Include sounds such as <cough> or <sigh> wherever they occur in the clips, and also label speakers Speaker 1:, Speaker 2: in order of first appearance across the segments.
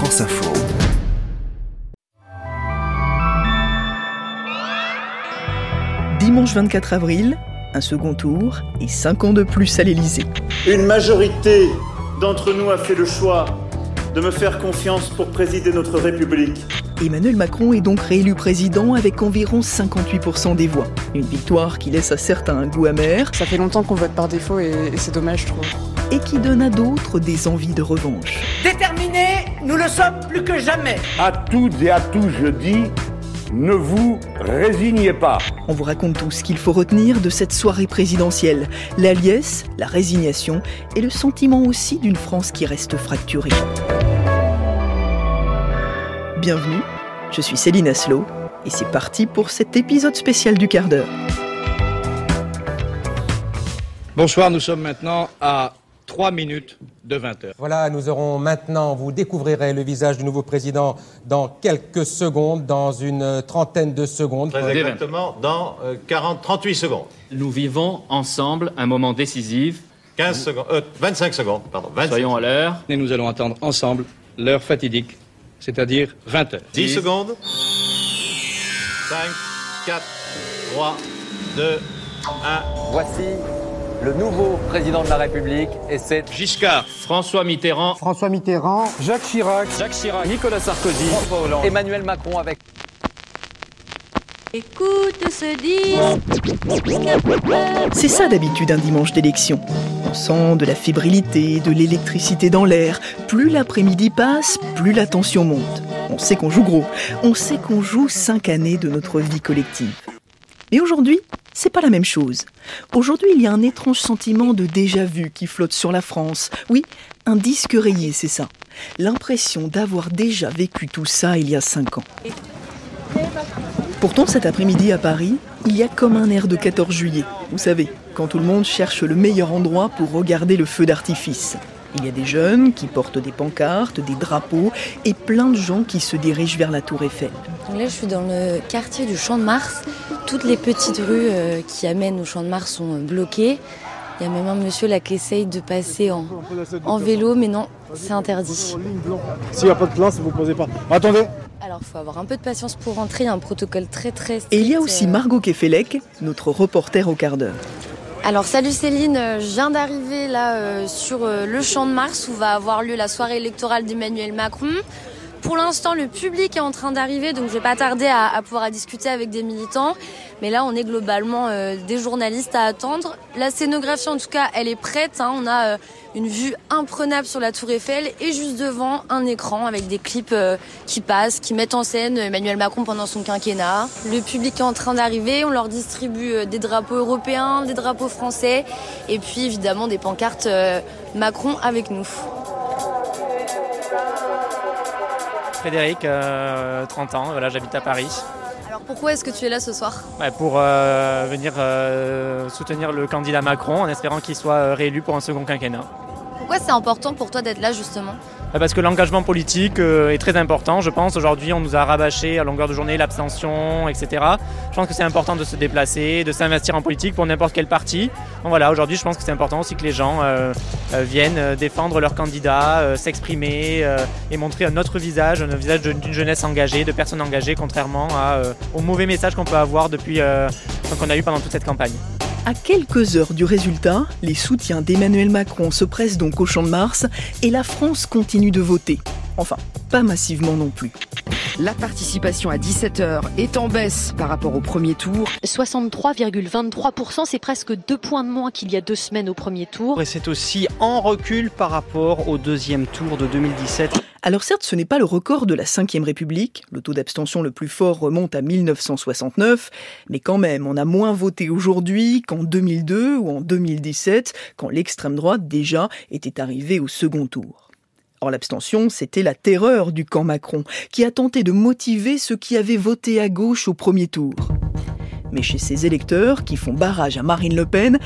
Speaker 1: France Info.
Speaker 2: Dimanche 24 avril, un second tour et 5 ans de plus à l'Élysée.
Speaker 3: Une majorité d'entre nous a fait le choix de me faire confiance pour présider notre République.
Speaker 2: Emmanuel Macron est donc réélu président avec environ 58% des voix. Une victoire qui laisse à certains un goût amer.
Speaker 4: Ça fait longtemps qu'on vote par défaut et, c'est dommage, je trouve.
Speaker 2: Et qui donne à d'autres des envies de revanche.
Speaker 5: Déterminés, nous le sommes plus que jamais.
Speaker 6: À toutes et à tous, je dis, ne vous résignez pas.
Speaker 2: On vous raconte tout ce qu'il faut retenir de cette soirée présidentielle. La liesse, la résignation et le sentiment aussi d'une France qui reste fracturée. Bienvenue, je suis Céline Aslo et c'est parti pour cet épisode spécial du quart d'heure.
Speaker 7: Bonsoir, nous sommes maintenant à 3 minutes de 20 heures.
Speaker 8: Voilà, nous aurons maintenant, vous découvrirez le visage du nouveau président dans quelques secondes, dans une trentaine de secondes.
Speaker 9: Très exactement, dans 40, euh, 38 secondes.
Speaker 10: Nous vivons ensemble un moment décisif.
Speaker 9: 15 secondes, 25 euh, secondes, pardon.
Speaker 10: Soyons à l'heure.
Speaker 7: Et nous allons attendre ensemble l'heure fatidique c'est-à-dire 20 heures.
Speaker 9: 10 secondes. 5, 4, 3, 2, 1.
Speaker 11: Voici le nouveau président de la République et c'est
Speaker 10: Giscard, François Mitterrand,
Speaker 12: François Mitterrand,
Speaker 13: Jacques Chirac,
Speaker 10: Jacques Chirac, Nicolas Sarkozy,
Speaker 11: François Hollande, Emmanuel Macron avec
Speaker 14: Écoute ce disque.
Speaker 2: C'est ça d'habitude un dimanche d'élection. On sent de la fébrilité, de l'électricité dans l'air. Plus l'après-midi passe, plus la tension monte. On sait qu'on joue gros. On sait qu'on joue cinq années de notre vie collective. Mais aujourd'hui, c'est pas la même chose. Aujourd'hui, il y a un étrange sentiment de déjà-vu qui flotte sur la France. Oui, un disque rayé, c'est ça. L'impression d'avoir déjà vécu tout ça il y a cinq ans. Pourtant, cet après-midi à Paris, il y a comme un air de 14 juillet. Vous savez, quand tout le monde cherche le meilleur endroit pour regarder le feu d'artifice. Il y a des jeunes qui portent des pancartes, des drapeaux et plein de gens qui se dirigent vers la tour Eiffel.
Speaker 15: là, je suis dans le quartier du Champ de Mars. Toutes les petites rues euh, qui amènent au Champ de Mars sont euh, bloquées. Il y a même un monsieur là qui essaye de passer en, en vélo, mais non, c'est interdit.
Speaker 12: S'il n'y a pas de place, vous ne posez pas. Attendez
Speaker 15: alors, il faut avoir un peu de patience pour rentrer. Il y a un protocole très très strict.
Speaker 2: Et il y a aussi euh. Margot Kefelec, notre reporter au quart d'heure.
Speaker 15: Alors salut Céline, je viens d'arriver là euh, sur euh, le champ de Mars où va avoir lieu la soirée électorale d'Emmanuel Macron. Pour l'instant, le public est en train d'arriver, donc je vais pas tarder à, pouvoir discuter avec des militants. Mais là, on est globalement euh, des journalistes à attendre. La scénographie, en tout cas, elle est prête. Hein. On a euh, une vue imprenable sur la Tour Eiffel et juste devant un écran avec des clips euh, qui passent, qui mettent en scène Emmanuel Macron pendant son quinquennat. Le public est en train d'arriver. On leur distribue des drapeaux européens, des drapeaux français, et puis évidemment des pancartes Macron avec nous.
Speaker 16: Frédéric, 30 euh, ans, voilà, j'habite à Paris.
Speaker 15: Alors pourquoi est-ce que tu es là ce soir?
Speaker 16: Pour euh, venir euh, soutenir le candidat Macron en espérant qu'il soit réélu pour un second quinquennat.
Speaker 15: Pourquoi c'est important pour toi d'être là justement?
Speaker 16: Parce que l'engagement politique est très important, je pense. Aujourd'hui, on nous a rabâché à longueur de journée l'abstention, etc. Je pense que c'est important de se déplacer, de s'investir en politique pour n'importe quel parti. Voilà, aujourd'hui, je pense que c'est important aussi que les gens viennent défendre leurs candidats, s'exprimer et montrer un autre visage, un visage d'une jeunesse engagée, de personnes engagées, contrairement au mauvais message qu'on peut avoir depuis qu'on a eu pendant toute cette campagne.
Speaker 2: À quelques heures du résultat, les soutiens d'Emmanuel Macron se pressent donc au Champ de Mars et la France continue de voter. Enfin, pas massivement non plus.
Speaker 17: La participation à 17h est en baisse par rapport au premier tour.
Speaker 18: 63,23%, c'est presque deux points de moins qu'il y a deux semaines au premier tour.
Speaker 19: Et c'est aussi en recul par rapport au deuxième tour de 2017.
Speaker 2: Alors certes, ce n'est pas le record de la Ve République, le taux d'abstention le plus fort remonte à 1969, mais quand même, on a moins voté aujourd'hui qu'en 2002 ou en 2017, quand l'extrême droite déjà était arrivée au second tour. Or l'abstention, c'était la terreur du camp Macron, qui a tenté de motiver ceux qui avaient voté à gauche au premier tour. Mais chez ces électeurs qui font barrage à Marine Le Pen,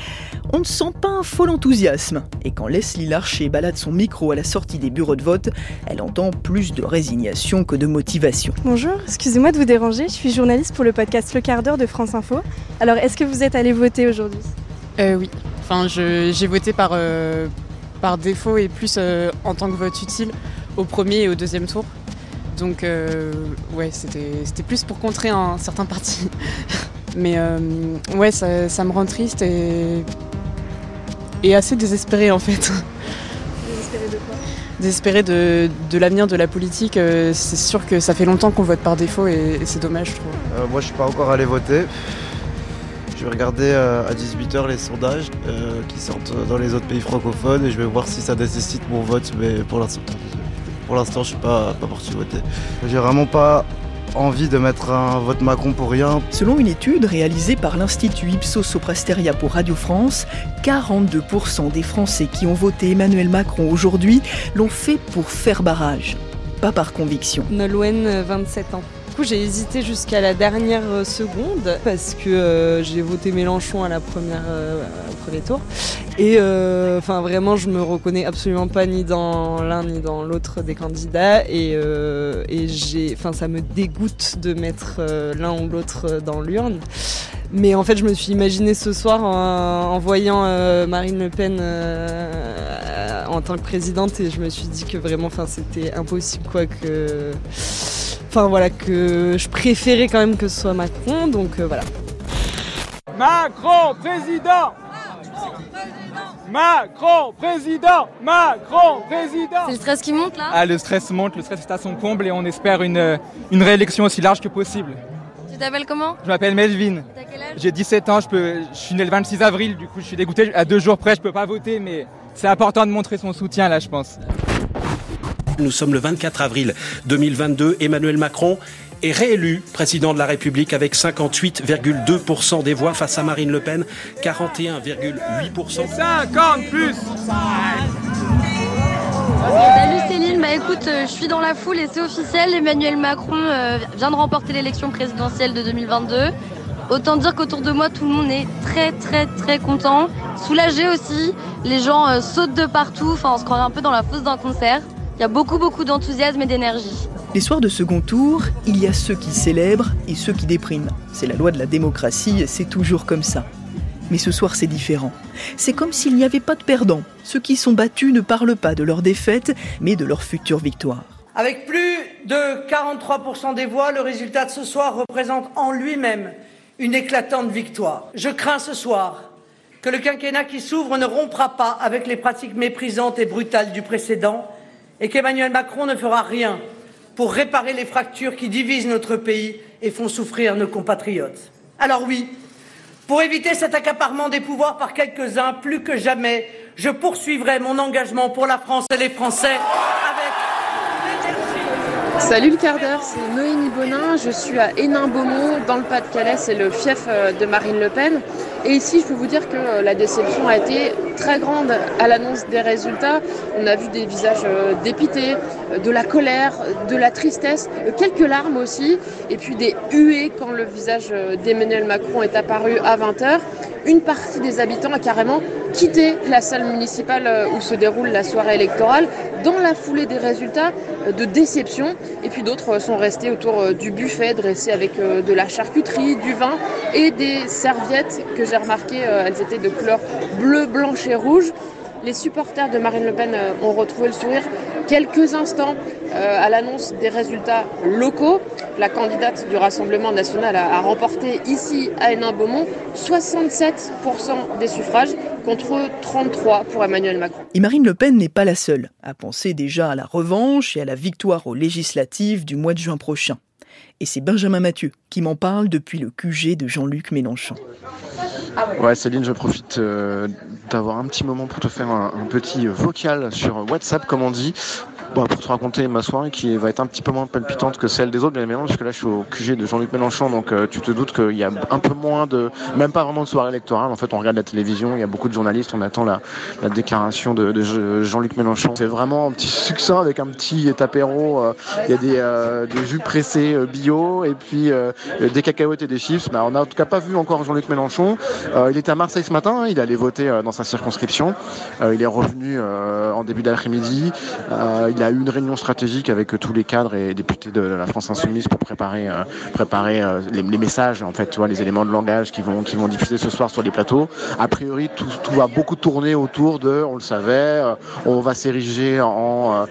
Speaker 2: on ne sent pas un fol enthousiasme. Et quand Leslie Larcher balade son micro à la sortie des bureaux de vote, elle entend plus de résignation que de motivation.
Speaker 20: Bonjour, excusez-moi de vous déranger, je suis journaliste pour le podcast Le quart d'heure de France Info. Alors, est-ce que vous êtes allé voter aujourd'hui?
Speaker 4: Euh, Oui, enfin, j'ai voté par, euh, par défaut et plus euh, en tant que vote utile au premier et au deuxième tour. Donc euh, ouais, c'était plus pour contrer un certain parti. <laughs> Mais euh, ouais, ça, ça, me rend triste et, et assez désespérée en fait.
Speaker 20: Désespérée de quoi?
Speaker 4: Désespérée de, de l'avenir de la politique. C'est sûr que ça fait longtemps qu'on vote par défaut et, et c'est dommage, je trouve.
Speaker 1: Euh, moi, je suis pas encore allé voter. Je vais regarder euh, à 18h les sondages euh, qui sortent dans les autres pays francophones et je vais voir si ça nécessite mon vote. Mais pour l'instant, pour l'instant, je suis pas, pas parti voter. J'ai vraiment pas envie de mettre un vote Macron pour rien.
Speaker 2: Selon une étude réalisée par l'Institut Ipsos Soprasteria pour Radio France, 42% des Français qui ont voté Emmanuel Macron aujourd'hui l'ont fait pour faire barrage, pas par conviction.
Speaker 13: Nolwenn, 27 ans. Coup, j'ai hésité jusqu'à la dernière seconde parce que euh, j'ai voté Mélenchon à la première, euh, premier tour. Et euh, enfin, vraiment, je me reconnais absolument pas ni dans l'un ni dans l'autre des candidats. Et, euh, et j'ai, enfin, ça me dégoûte de mettre euh, l'un ou l'autre dans l'urne. Mais en fait, je me suis imaginé ce soir en, en voyant Marine Le Pen en tant que présidente et je me suis dit que vraiment, enfin, c'était impossible, quoi, que enfin voilà que je préférais quand même que ce soit Macron donc euh, voilà.
Speaker 21: Macron président Macron président Macron président
Speaker 15: C'est le stress qui monte là
Speaker 21: Ah le stress monte, le stress est à son comble et on espère une, une réélection aussi large que possible.
Speaker 15: Tu t'appelles comment
Speaker 21: Je m'appelle Melvin.
Speaker 15: T'as quel âge
Speaker 21: J'ai 17 ans, je, peux, je suis né le 26 avril, du coup je suis dégoûté, à deux jours près je peux pas voter mais c'est important de montrer son soutien là je pense.
Speaker 22: Nous sommes le 24 avril 2022. Emmanuel Macron est réélu président de la République avec 58,2% des voix face à Marine Le Pen, 41,8%.
Speaker 21: 50 plus
Speaker 15: Salut Céline, bah écoute, euh, je suis dans la foule et c'est officiel, Emmanuel Macron euh, vient de remporter l'élection présidentielle de 2022. Autant dire qu'autour de moi, tout le monde est très très très content, soulagé aussi. Les gens euh, sautent de partout, enfin on se croirait un peu dans la fosse d'un concert. Il y a beaucoup, beaucoup d'enthousiasme et d'énergie.
Speaker 2: Les soirs de second tour, il y a ceux qui célèbrent et ceux qui dépriment. C'est la loi de la démocratie, c'est toujours comme ça. Mais ce soir, c'est différent. C'est comme s'il n'y avait pas de perdants. Ceux qui sont battus ne parlent pas de leur défaite, mais de leur future victoire.
Speaker 5: Avec plus de 43% des voix, le résultat de ce soir représente en lui-même une éclatante victoire. Je crains ce soir que le quinquennat qui s'ouvre ne rompra pas avec les pratiques méprisantes et brutales du précédent et qu'Emmanuel Macron ne fera rien pour réparer les fractures qui divisent notre pays et font souffrir nos compatriotes. Alors oui, pour éviter cet accaparement des pouvoirs par quelques-uns, plus que jamais, je poursuivrai mon engagement pour la France et les Français avec
Speaker 4: Salut le quart d'heure, c'est Noémie Bonin, je suis à Hénin-Beaumont dans le Pas-de-Calais, c'est le fief de Marine Le Pen. Et ici, je peux vous dire que la déception a été très grande à l'annonce des résultats. On a vu des visages dépités, de la colère, de la tristesse, quelques larmes aussi, et puis des huées quand le visage d'Emmanuel Macron est apparu à 20h. Une partie des habitants a carrément quitté la salle municipale où se déroule la soirée électorale dans la foulée des résultats de déception. Et puis d'autres sont restés autour du buffet dressé avec de la charcuterie, du vin et des serviettes que remarqué, elles étaient de couleur bleu, blanche et rouge. Les supporters de Marine Le Pen ont retrouvé le sourire quelques instants euh, à l'annonce des résultats locaux. La candidate du Rassemblement national a, a remporté ici à Hénin-Beaumont 67% des suffrages contre 33 pour Emmanuel Macron.
Speaker 2: Et Marine Le Pen n'est pas la seule à penser déjà à la revanche et à la victoire aux législatives du mois de juin prochain. Et c'est Benjamin Mathieu qui m'en parle depuis le QG de Jean-Luc Mélenchon.
Speaker 23: Ouais, Céline, je profite euh, d'avoir un petit moment pour te faire un, un, petit vocal sur WhatsApp, comme on dit, bon, pour te raconter ma soirée qui va être un petit peu moins palpitante que celle des autres, bien évidemment, parce que là, je suis au QG de Jean-Luc Mélenchon, donc euh, tu te doutes qu'il y a un peu moins de, même pas vraiment de soirée électorale. En fait, on regarde la télévision, il y a beaucoup de journalistes, on attend la, la déclaration de, de Jean-Luc Mélenchon. C'est vraiment un petit succès avec un petit apéro. Euh, il y a des, euh, des jus pressés bio et puis des cacahuètes et des chips. Bah, on n'a en tout cas pas vu encore Jean-Luc Mélenchon. il était à Marseille ce matin, il allait voter dans sa circonscription. il est revenu en début d'après-midi. A eu une réunion stratégique avec tous les cadres et députés de la France Insoumise pour préparer, préparer les, messages, en fait, tu vois, les éléments de langage qui vont, qui vont diffuser ce soir sur les plateaux. A priori, tout, va beaucoup tourner autour de, on le savait, on va s'ériger en,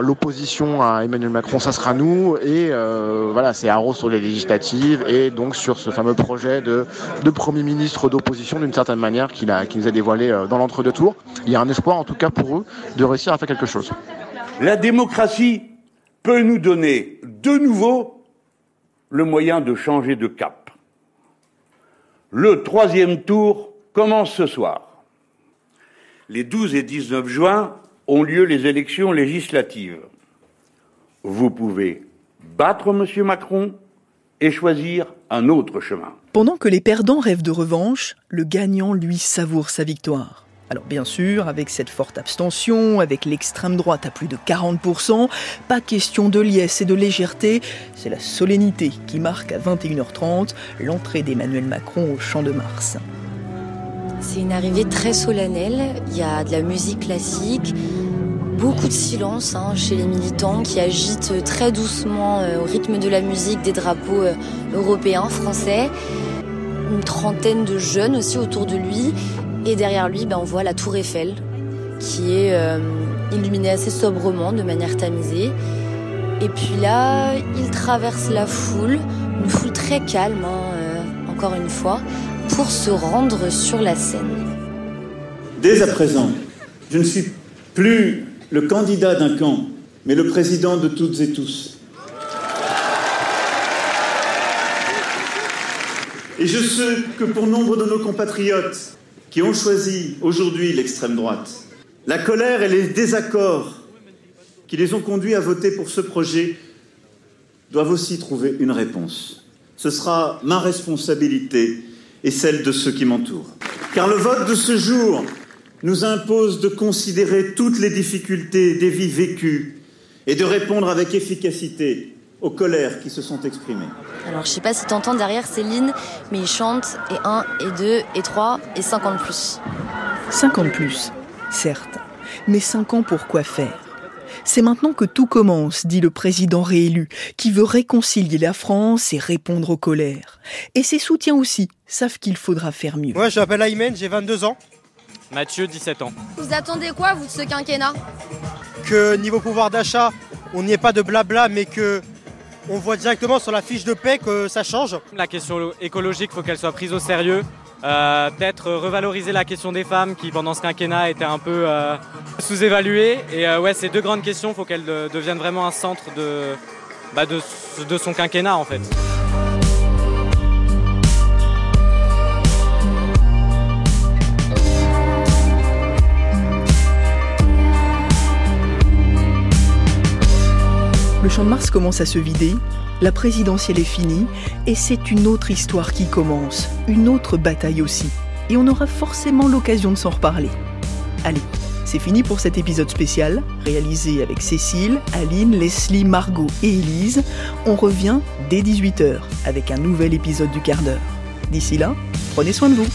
Speaker 23: l'opposition à Emmanuel Macron, ça sera nous. Et voilà, c'est Haro sur les législatives et donc sur ce fameux projet de, Premier ministre d'opposition d'une certaine manière qu'il qui nous a dévoilé dans l'entre-deux tours. Il y a un espoir en tout cas pour eux de réussir à faire quelque chose.
Speaker 24: La démocratie peut nous donner de nouveau le moyen de changer de cap. Le troisième tour commence ce soir. Les 12 et 19 juin ont lieu les élections législatives. Vous pouvez battre M. Macron et choisir un autre chemin.
Speaker 2: Pendant que les perdants rêvent de revanche, le gagnant, lui, savoure sa victoire. Alors bien sûr, avec cette forte abstention, avec l'extrême droite à plus de 40%, pas question de liesse et de légèreté, c'est la solennité qui marque à 21h30 l'entrée d'Emmanuel Macron au Champ de Mars.
Speaker 15: C'est une arrivée très solennelle, il y a de la musique classique, beaucoup de silence hein, chez les militants qui agitent très doucement euh, au rythme de la musique des drapeaux euh, européens, français. Une trentaine de jeunes aussi autour de lui et derrière lui, ben, on voit la tour Eiffel qui est euh, illuminée assez sobrement, de manière tamisée. Et puis là, il traverse la foule, une foule très calme, hein, euh, encore une fois, pour se rendre sur la scène.
Speaker 25: Dès à présent, je ne suis plus le candidat d'un camp, mais le président de toutes et tous. Et je sais que pour nombre de nos compatriotes, qui ont choisi aujourd'hui l'extrême droite, la colère et les désaccords qui les ont conduits à voter pour ce projet doivent aussi trouver une réponse. Ce sera ma responsabilité et celle de ceux qui m'entourent. Car le vote de ce jour nous impose de considérer toutes les difficultés des vies vécues et de répondre avec efficacité aux colères qui se sont exprimées.
Speaker 15: Alors je sais pas si t'entends derrière Céline, mais il chante et 1, et 2, et 3, et 50 plus.
Speaker 2: 50 plus, certes. Mais 5 ans pour quoi faire? C'est maintenant que tout commence, dit le président réélu, qui veut réconcilier la France et répondre aux colères. Et ses soutiens aussi savent qu'il faudra faire mieux.
Speaker 26: Moi, je m'appelle Aymen, j'ai 22 ans.
Speaker 10: Mathieu, 17 ans.
Speaker 15: Vous attendez quoi, vous, de ce quinquennat?
Speaker 26: Que niveau pouvoir d'achat, on n'y ait pas de blabla, mais que on voit directement sur la fiche de paix que ça change.
Speaker 10: La question écologique, il faut qu'elle soit prise au sérieux. Euh, peut-être revaloriser la question des femmes qui pendant ce quinquennat était un peu euh, sous-évaluée. Et euh, ouais, ces deux grandes questions, il faut qu'elles deviennent vraiment un centre de, bah, son quinquennat en fait.
Speaker 2: Le champ de Mars commence à se vider, la présidentielle est finie, et c'est une autre histoire qui commence, une autre bataille aussi. Et on aura forcément l'occasion de s'en reparler. Allez, c'est fini pour cet épisode spécial, réalisé avec Cécile, Aline, Leslie, Margot et Élise. On revient dès 18h avec un nouvel épisode du quart d'heure. D'ici là, prenez soin de vous.